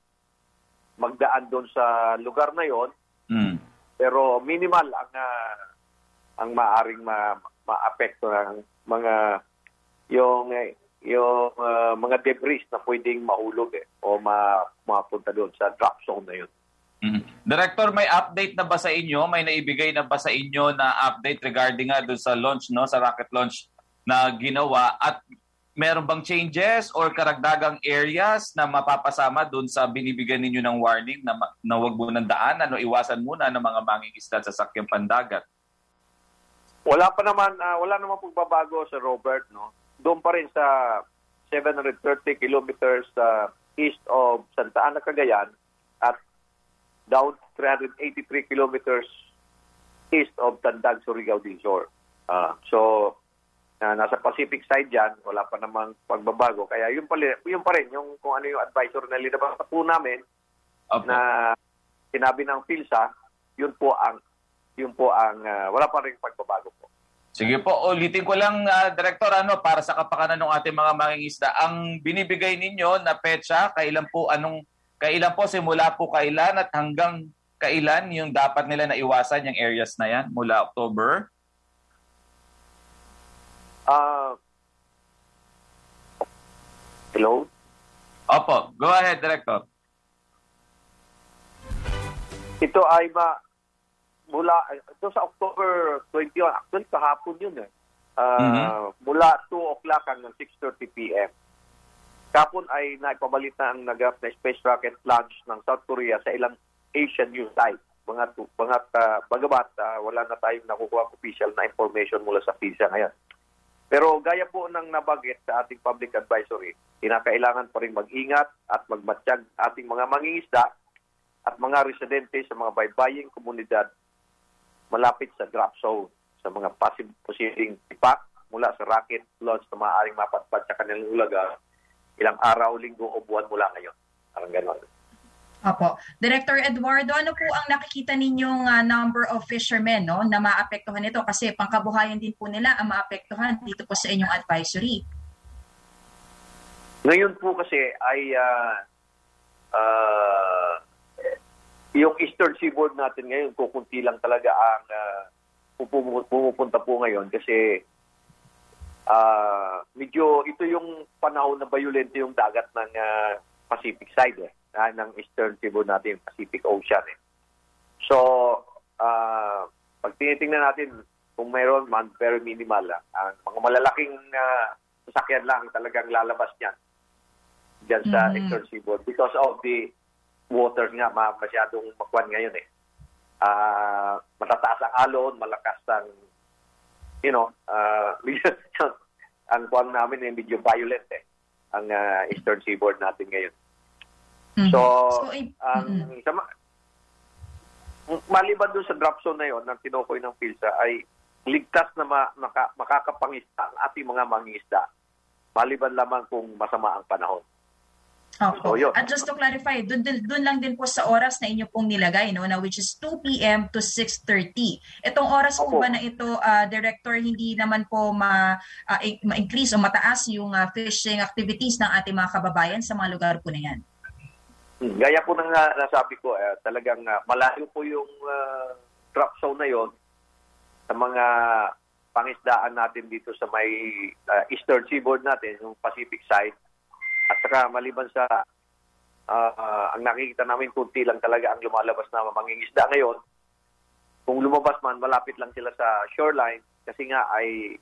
magdaan doon sa lugar na yon pero minimal ang ah, ang maaring ma maapekto ng mga yung yung ah, mga debris na pwedeng mahulog eh, o ma mapunta doon sa drop zone na yun. Director, may update na ba sa inyo? May naibigay na ba sa inyo na update regarding nga dun sa launch, no, sa rocket launch na ginawa at meron bang changes or karagdagang areas na mapapasama dun sa binibigyan ninyo ng warning na, na wag mo ng daanan o iwasan muna ng mga mangingisda sa sakyang pandagat? Wala pa naman ah, wala naman pagbabago sa Robert no. Doon pa rin sa 730 kilometers sa east of Santa Ana, Cagayan at down 383 kilometers east of Tandag, Surigao del Sur. Ah, so ah, nasa Pacific side diyan, wala pa namang pagbabago. Kaya yun pa, yun pa rin yung kung ano yung advisor na linabas po namin na sinabi ng PhilSA, yun po ang yun po ang ah, wala pa rin pagbabago po. Sige po, ulitin ko lang, ah, Director, ano, para sa kapakanan ng ating mga mangingisda, ang binibigay ninyo na petsa, kailan po, anong, kailan po, simula po kailan at hanggang kailan yung dapat nila na iwasan yung areas na yan mula October? Ah Hello? Opo, go ahead, Director. Ito ay ma mula ito sa October 21 actually kahapon yun eh. Ah, mula 2 o'clock hanggang 6:30 PM. Kapon ay naipabalita ang naganap na space rocket launch ng South Korea sa ilang Asian news site. Mga mga uh, bagamat ah, wala na tayong nakukuha official na information mula sa PISA ngayon. Pero gaya po ng nabagit sa ating public advisory, kinakailangan pa rin mag-ingat at magmatsyag ating mga mangingisda at mga residente sa mga baybaying komunidad malapit sa drop zone sa mga posibleng tipak mula sa rocket launch na maaaring mapatpad sa kanilang ulaga ilang araw, linggo o buwan mula ngayon. Parang ganon. Opo. Director Eduardo, ano po ang nakikita ninyong ah, number of fishermen no, na maapektuhan nito? Kasi pangkabuhayan din po nila ang maapektuhan dito po sa inyong advisory. Ngayon po kasi ay ah, ah, yung Eastern Seaboard natin ngayon, kukunti lang talaga ang pupu- pumupunta po ngayon kasi ah, medyo ito yung panahon na violente yung dagat ng ah, Pacific side eh, ah, ng Eastern Seaboard natin, Pacific Ocean eh. So, ah, pag tinitingnan natin kung mayroon man, very minimal lang. Ang mga malalaking ah, sasakyan lang talagang lalabas niyan dyan sa Mhm. Eastern Seaboard because of the water nga ma masyadong makwan ngayon eh. Ah, matataas ang alon, malakas ang you know, ah ang kwan namin ay medyo violent eh ang ah, Eastern Seaboard natin ngayon. So, ang sa ma- maliban doon sa drop zone na yon ng tinukoy ng PILSA ay ligtas na ma, maka, makakapangista ang ating mga mangingisda maliban lamang kung masama ang panahon. Opo. So, yun. At just to clarify, dun, dun, dun lang din po sa oras na inyo pong nilagay, no, na which is 2 p.m. to 6.30. Itong oras po Opo. ba na ito, ah, Director, hindi naman po ma, i- ma-increase o mataas yung ah, fishing activities ng ating mga kababayan sa mga lugar po na yan? Hmm, Gaya po nang uh, nasabi ko, eh, talagang ah, malayo po yung uh, drop zone na yon sa mga pangisdaan natin dito sa may ah, eastern seaboard natin, yung Pacific side. At saka maliban sa ah, ah, ang nakikita namin kunti lang talaga ang lumalabas na mangingisda ngayon. Kung lumabas man, malapit lang sila sa shoreline kasi nga ay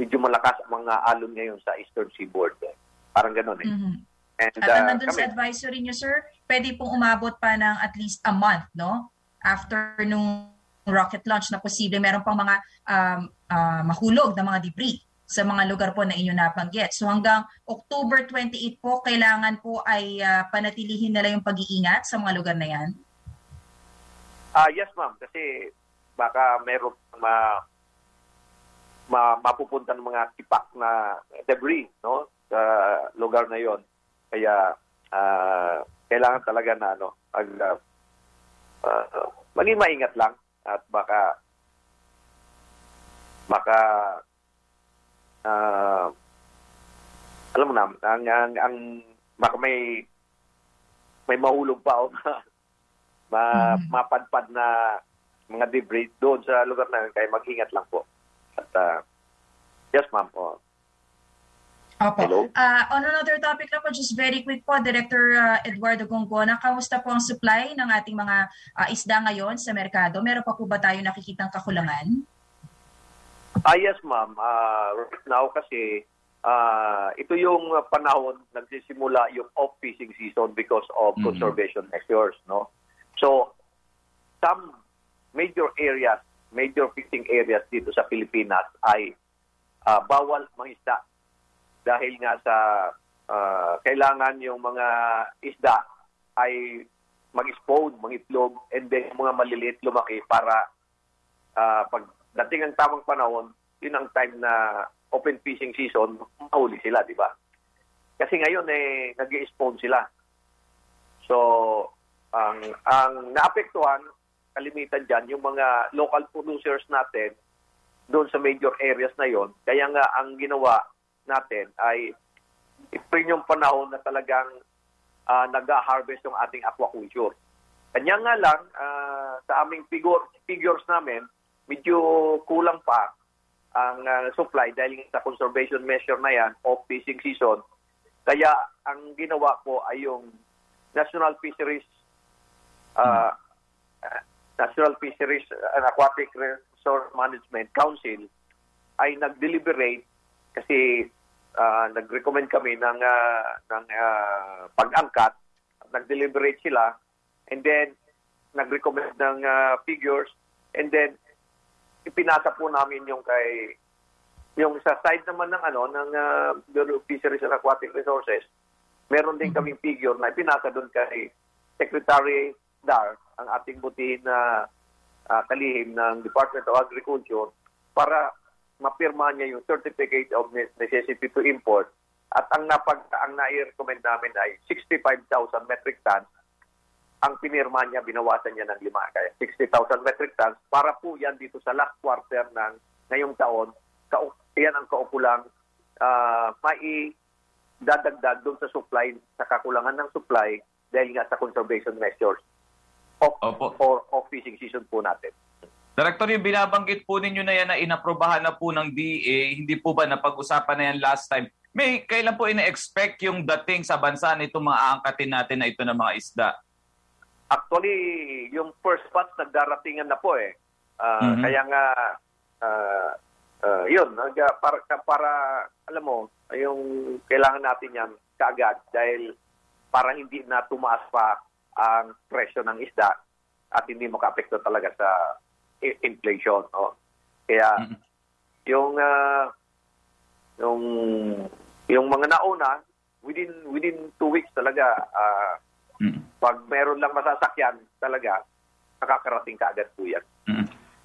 medyo malakas ang mga alon ngayon sa eastern seaboard. Parang ganun eh. Mhm. And At ah, nandun sa kami- advisory niyo, sir, pwede pong umabot pa ng at least a month, no? After nung rocket launch na posible, meron pang mga um, ah, mahulog na mga debris sa mga lugar po na inyo nabanggit. So hanggang October 28 po, kailangan po ay ah, panatilihin nila yung pag-iingat sa mga lugar na yan? Ah, yes ma'am, kasi baka meron ma, ma mapupunta ng mga tipak na debris, no, sa lugar na 'yon. Kaya ah, kailangan talaga na ano, pag ah, ah, maging maingat lang at baka baka ah, alam mo na, ang, ang, ang baka may may mahulog pa o ma, mapadpad na mga debris doon sa lugar na yun. Kaya mag-ingat lang po. At, ah, yes, ma'am. Oh. Opo. Hello? Ah, on another topic na po, just very quick po, Director ah, Eduardo Gongona, kamusta po ang supply ng ating mga ah, isda ngayon sa merkado? Meron pa po ba tayo nakikitang kakulangan? Ah, yes, ma'am. Ah, right now kasi ah, ito yung panahon nagsisimula yung off-fishing season because of conservation measures, no? So, some major areas, major fishing areas dito sa Pilipinas ay ah, bawal mangisda dahil nga sa ah, kailangan yung mga isda ay mag-spawn, mangitlog, and then yung mga maliliit lumaki para ah, pag dating ang tamang panahon, yun ang time na open fishing season, mahuli sila, di ba? Kasi ngayon eh, nag spawn sila. So, ang ang naapektuhan, kalimitan dyan, yung mga local producers natin doon sa major areas na yon. Kaya nga ang ginawa natin ay ito yung panahon na talagang ah, nag-harvest yung ating aquaculture. Kanya nga lang, ah, sa aming figure, figures namin, medyo kulang pa ang ah, supply dahil sa conservation measure na yan of fishing season. Kaya ang ginawa ko ay yung National Fisheries ah, National Fisheries and Aquatic Resource Management Council ay nag-deliberate kasi ah, nag-recommend kami ng ah, ng ah, pag-angkat. Nag-deliberate sila and then nag-recommend ng ah, figures and then ipinasa po namin yung kay yung sa side naman ng ano ng uh, Bureau of Fisheries and Aquatic Resources meron din kaming figure na ipinasa doon kay Secretary Dar ang ating butihin na ah, kalihim ng Department of Agriculture para mapirma niya yung Certificate of Necessity to Import. At ang napag ang nai-recommend namin ay 65,000 metric tons ang pinirma niya, binawasan niya ng lima. Kaya 60,000 metric tons. Para po yan dito sa last quarter ng ngayong taon. Ka- yan ang kaukulang uh, mai dadagdag doon sa supply, sa kakulangan ng supply dahil nga sa conservation measures of, or of fishing season po natin. Director, yung binabanggit po ninyo na yan na inaprobahan na po ng DA, hindi po ba napag-usapan na yan last time? May kailan po ina-expect yung dating sa bansa na itong mga aangkatin natin na ito ng mga isda? Actually, yung first batch nagdaratingan na po eh. Ah, Mhm. Kaya nga, ah, ah, yun, para, para, alam mo, yung kailangan natin yan kaagad dahil para hindi na tumaas pa ang presyo ng isda at hindi makaapekto talaga sa inflation. No? Kaya yung ah, yung yung mga nauna within within two weeks talaga ah, pag meron lang masasakyan talaga nakakarating ka agad po yan.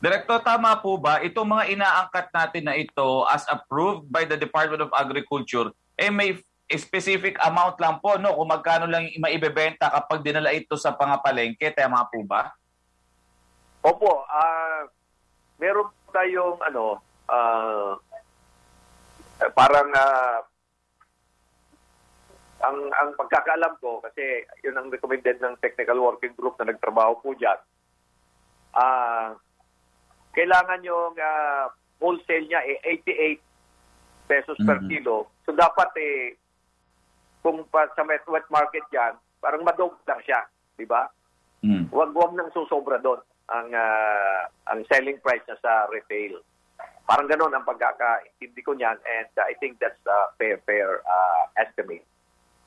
Direktor, tama po ba itong mga inaangkat natin na ito as approved by the Department of Agriculture, eh may specific amount lang po, no? Kung magkano lang maibebenta kapag dinala ito sa pangapalengke, tama po ba? Opo, ah meron tayong ano, ah parang ah, ang ang pagkakaalam ko kasi yun ang recommended ng technical working group na nagtrabaho po diyan. Ah kailangan yung ah, wholesale niya eh 88 pesos per Mhm. kilo. So dapat eh kung pa sa wet market diyan, parang madog lang siya, di ba? Mm. Wag wag nang susobra doon ang ah, ang selling price niya sa retail. Parang ganoon ang pagkakaintindi ko niyan and uh, I think that's a fair fair uh, estimate.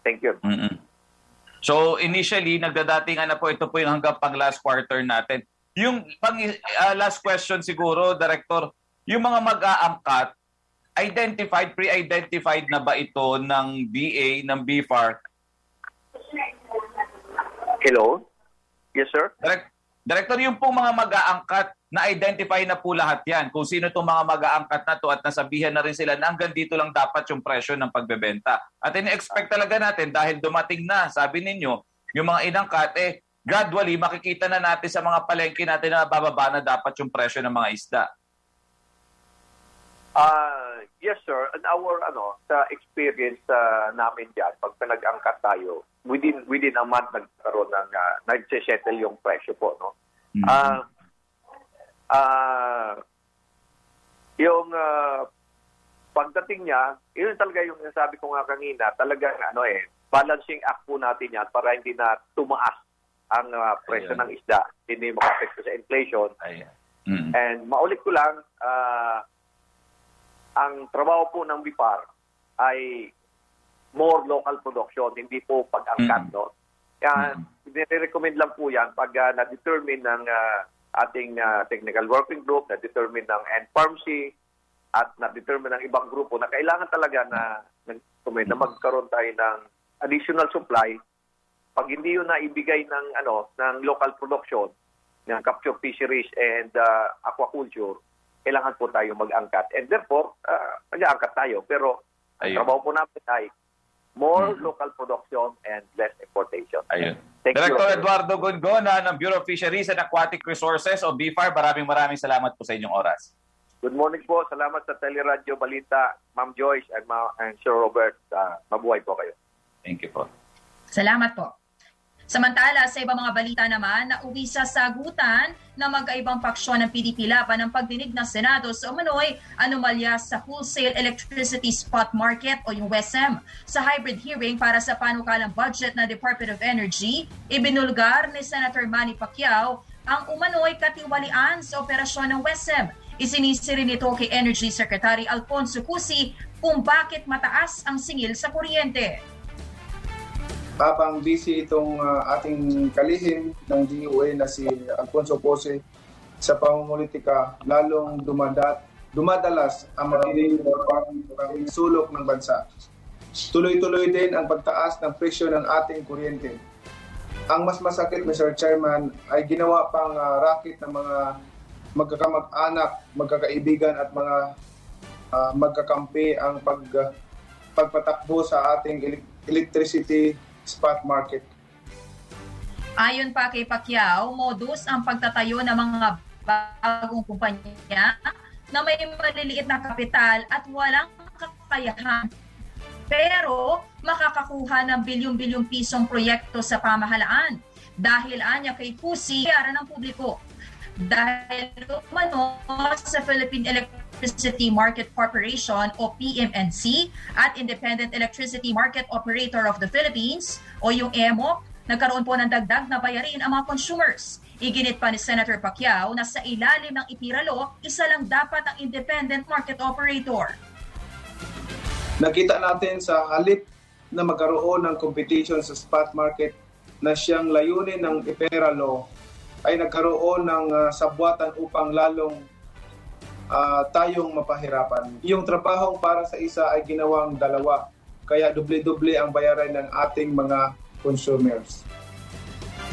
Thank you. Mm-mm. So initially, nagdadatingan na po ito po yung hanggang pang last quarter natin. Yung pang uh, last question siguro, Director, yung mga mag-aangkat, identified, pre-identified na ba ito ng BA, ng BFAR? Hello? Yes, sir? Direct, Director, yung pong mga mag-aangkat, na-identify na po lahat yan. Kung sino itong mga mag-aangkat na to at nasabihan na rin sila na hanggang dito lang dapat yung presyo ng pagbebenta. At ini-expect talaga natin dahil dumating na, sabi ninyo, yung mga inangkat, eh, gradually makikita na natin sa mga palengke natin na bababa na dapat yung presyo ng mga isda. Uh, yes, sir. And our, ano, sa experience uh, namin dyan, pag pinag-angkat tayo, within within a month nagkaroon ng, uh, nag-settle yung presyo po, no? Ah, ah, yung uh, pagdating niya, yun talaga yung sabi ko nga kanina, talagang ano eh, balancing act po natin yan para hindi na tumaas ang uh, presyo ng isda, hindi makapekto sa inflation. And maulit ko lang, ah, ang trabaho po ng BIPAR ay more local production, hindi po pag-angkat, no? Kaya, nire-recommend lang po yan pag ah, na-determine ng ah, ating ah, technical working group, na-determine ng NFARMC, at na-determine ng ibang grupo na kailangan talaga na, na, na magkaroon tayo ng additional supply. Pag hindi yun naibigay ng, ano, ng local production, ng capture fisheries and ah, aquaculture, kailangan po tayo mag-angkat. And therefore, uh, mag-aangkat tayo. Pero ang Ayun. trabaho po namin ay more local production and less importation. Ayun. Thank you. Director Eduardo Gongona ng Bureau of Fisheries and Aquatic Resources o BFAR, maraming maraming salamat po sa inyong oras. Good morning po. Salamat sa Teleradyo Balita, Ma'am Joyce and, Ma- and Sir Robert. Uh, mabuhay po kayo. Thank you po. Salamat po. Samantala, sa ibang mga balita naman, nauwi sa sagutan na mag-aibang paksyon ng PDP laban ng pagdinig ng Senado sa umano'y anomalya sa wholesale electricity spot market o yung WESM. Sa hybrid hearing para sa panukalang budget ng Department of Energy, ibinulgar ni Senator Manny Pacquiao ang umano'y katiwalian sa operasyon ng WESM. Isinisiri nito kay Energy Secretary Alfonso Cusi kung bakit mataas ang singil sa kuryente. Habang busy itong uh, ating kalihim ng DOA na si Alfonso Pose sa pamumulitika, lalong dumadat, dumadalas ang matiling ng sulok ng bansa. Tuloy-tuloy din ang pagtaas ng presyo ng ating kuryente. Ang mas masakit, Mr. Chairman, ay ginawa pang uh, racket ng mga magkakamag-anak, magkakaibigan at mga uh, magkakampi ang pag, uh, pagpatakbo sa ating elec- electricity spot market. Ayon pa kay Pacquiao, modus ang pagtatayo ng mga bagong kumpanya na may maliliit na kapital at walang kakayahan. Pero makakakuha ng bilyong-bilyong pisong proyekto sa pamahalaan dahil anya kay Pusi, ng publiko. Dahil umano sa Philippine Electricity Market Corporation o PMNC at Independent Electricity Market Operator of the Philippines o yung EMOP, nagkaroon po ng dagdag na bayarin ang mga consumers. Iginit pa ni Senator Pacquiao na sa ilalim ng ipiralo, isa lang dapat ang independent market operator. Nakita natin sa halip na magkaroon ng competition sa spot market na siyang layunin ng IPERA law ay nagkaroon ng uh, sabwatan upang lalong uh, tayong mapahirapan. Yung trabahong para sa isa ay ginawang dalawa, kaya doble-doble ang bayaran ng ating mga consumers.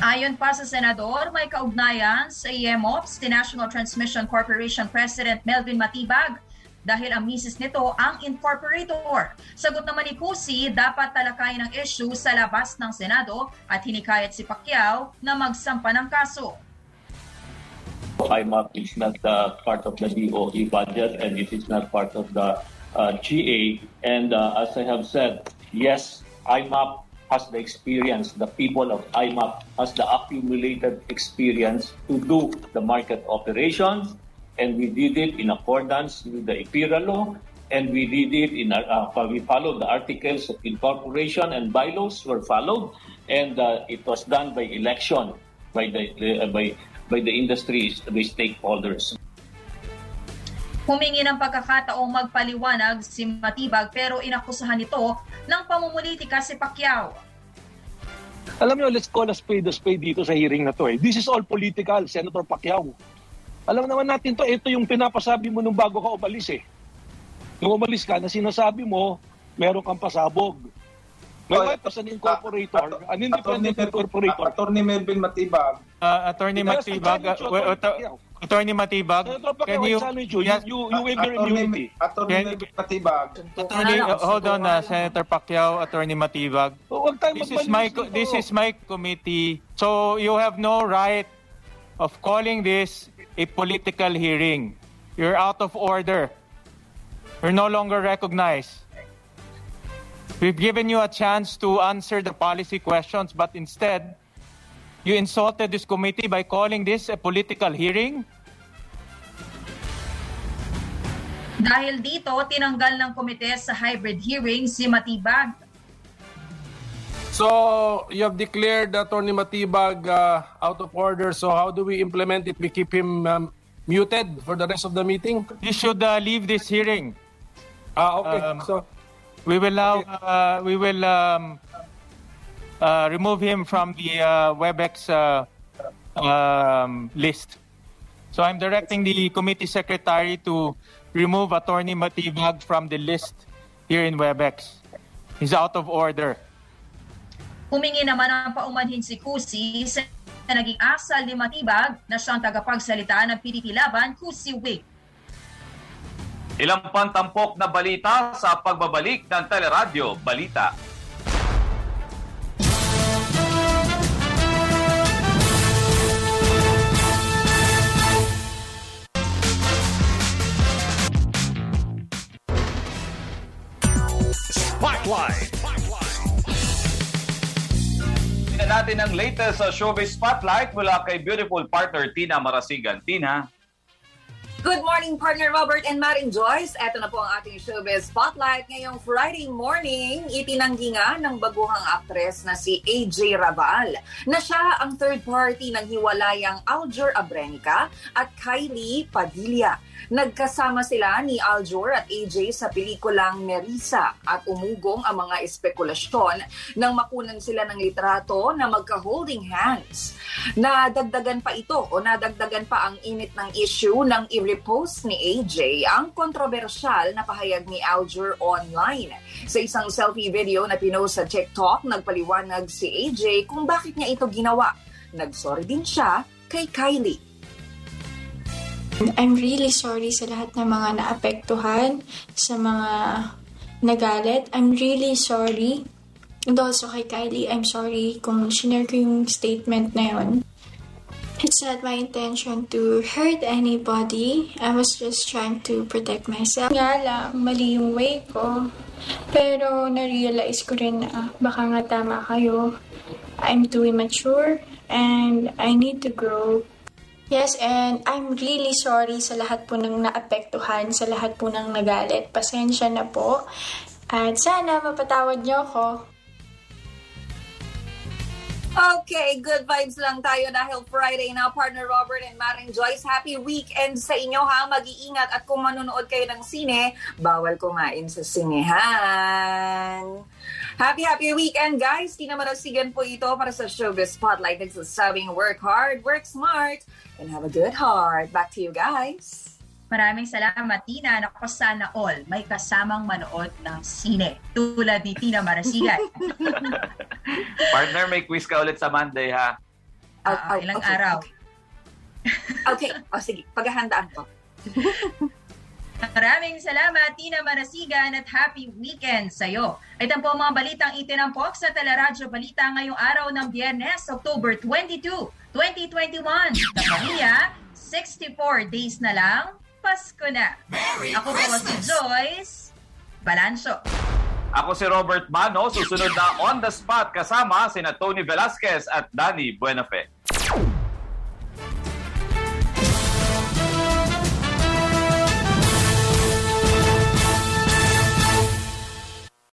Ayon pa sa Senador, may kaugnayan sa EMOPS, the National Transmission Corporation President Melvin Matibag, dahil ang misis nito ang incorporator. Sagot naman ni Cusi, dapat talakayin ang issue sa labas ng Senado at hinikayat si Pacquiao na magsampa ng kaso. IMAP is not uh, part of the DOE budget and it is not part of the uh, GA. And uh, as I have said, yes, IMAP has the experience, the people of IMAP has the accumulated experience to do the market operations, and we did it in accordance with the IPIRA law, and we did it in uh, we followed the articles of incorporation and bylaws were followed, and uh, it was done by election by the, uh, by by the industries, the stakeholders. Humingi ng pagkakataong magpaliwanag si Matibag pero inakusahan ito ng pamumulitika si Pacquiao. Alam niyo, let's call a spade a spade dito sa hearing na to. Eh. This is all political, Senator Pacquiao. Alam naman natin to, ito yung pinapasabi mo nung bago ka umalis eh. Nung umalis ka, na sinasabi mo, meron kang pasabog. Oh, wife was an incorporator, an independent incorporator. Attorney Melvin Matibag. Uh, Attorney Matibag, uh, Attorney Matibag, can you, challenge you. yes, You, you waive your immunity. Attorney Melvin Matibag. Attorney, uh, hold on, uh, Senator Pacquiao, Attorney Matibag. Tayo This is my co- this is my committee. So you have no right of calling this a political hearing. You're out of order. You're no longer recognized. We've given you a chance to answer the policy questions, but instead, you insulted this committee by calling this a political hearing. Dahil dito, tinanggal ng komite sa hybrid hearing si Matibag. So, you have declared Attorney Matibag uh, out of order. So, how do we implement it? We keep him um, muted for the rest of the meeting? You should uh, leave this hearing. Ah, okay. Um, so, We will now uh, we will um, uh, remove him from the uh, WebEx uh, um, list. So I'm directing the committee secretary to remove Attorney Matibag from the list here in WebEx. He's out of order. Humingi naman ang paumanhin si Kusi sa naging asal ni Matibag na siyang tagapagsalita ng PDP Laban, Kusi Wig. Ilang pantampok na balita sa pagbabalik ng Teleradyo Balita. Spotlight. Natin ang latest sa Showbiz Spotlight mula kay beautiful partner Tina Marasigan. Tina, Good morning, partner Robert and Maring Joyce. Ito na po ang ating showbiz spotlight ngayong Friday morning. Itinanggi nga ng baguhang aktres na si AJ Raval na siya ang third party ng hiwalayang Aljur Abrenica at Kylie Padilla. Nagkasama sila ni Aljur at AJ sa pelikulang Merisa at umugong ang mga espekulasyon nang makunan sila ng litrato na magka-holding hands. Nadagdagan pa ito o nadagdagan pa ang init ng issue nang i-repost ni AJ ang kontrobersyal na pahayag ni Aljur online. Sa isang selfie video na pinost sa TikTok, nagpaliwanag si AJ kung bakit niya ito ginawa. Nagsorry din siya kay Kylie. I'm really sorry sa lahat ng mga naapektuhan, sa mga nagalit. I'm really sorry. And also kay Kylie, I'm sorry kung shinare ko yung statement na yun. It's not my intention to hurt anybody. I was just trying to protect myself. Nga lang, mali yung way ko. Pero na-realize ko rin na baka nga tama kayo. I'm too immature and I need to grow. Yes, and I'm really sorry sa lahat po ng naapektuhan, sa lahat po ng nagalit. Pasensya na po. At sana mapatawad niyo ako. Okay, good vibes lang tayo dahil Friday na, partner Robert and Maring Joyce. Happy weekend sa inyo ha. Mag-iingat at kung manonood kayo ng sine, bawal kumain sa sinehan. Happy, happy weekend guys! Tina Marasigan po ito para sa Showbiz Spotlight. Nagsasabing work hard, work smart, and have a good heart. Back to you guys. Maraming salamat, Tina. Naku, sana all may kasamang manood ng sine. Tulad ni Tina Marasigan. partner may quiz ka ulit sa Monday ha. Ah, ilang okay, araw. Okay. O sige, paghahandaan ko. Maraming salamat, Tina Marasigan, at happy weekend sa'yo. Ito po ang mga balitang itinampok sa Teleradyo Balita ngayong araw ng Biyernes, October 22, 2021. Sa pamilya, 64 days na lang, Pasko na. Ako po si Joyce Balancho. Ako si Robert Mano, susunod na on the spot kasama sina Tony Velasquez at Danny Buenafe.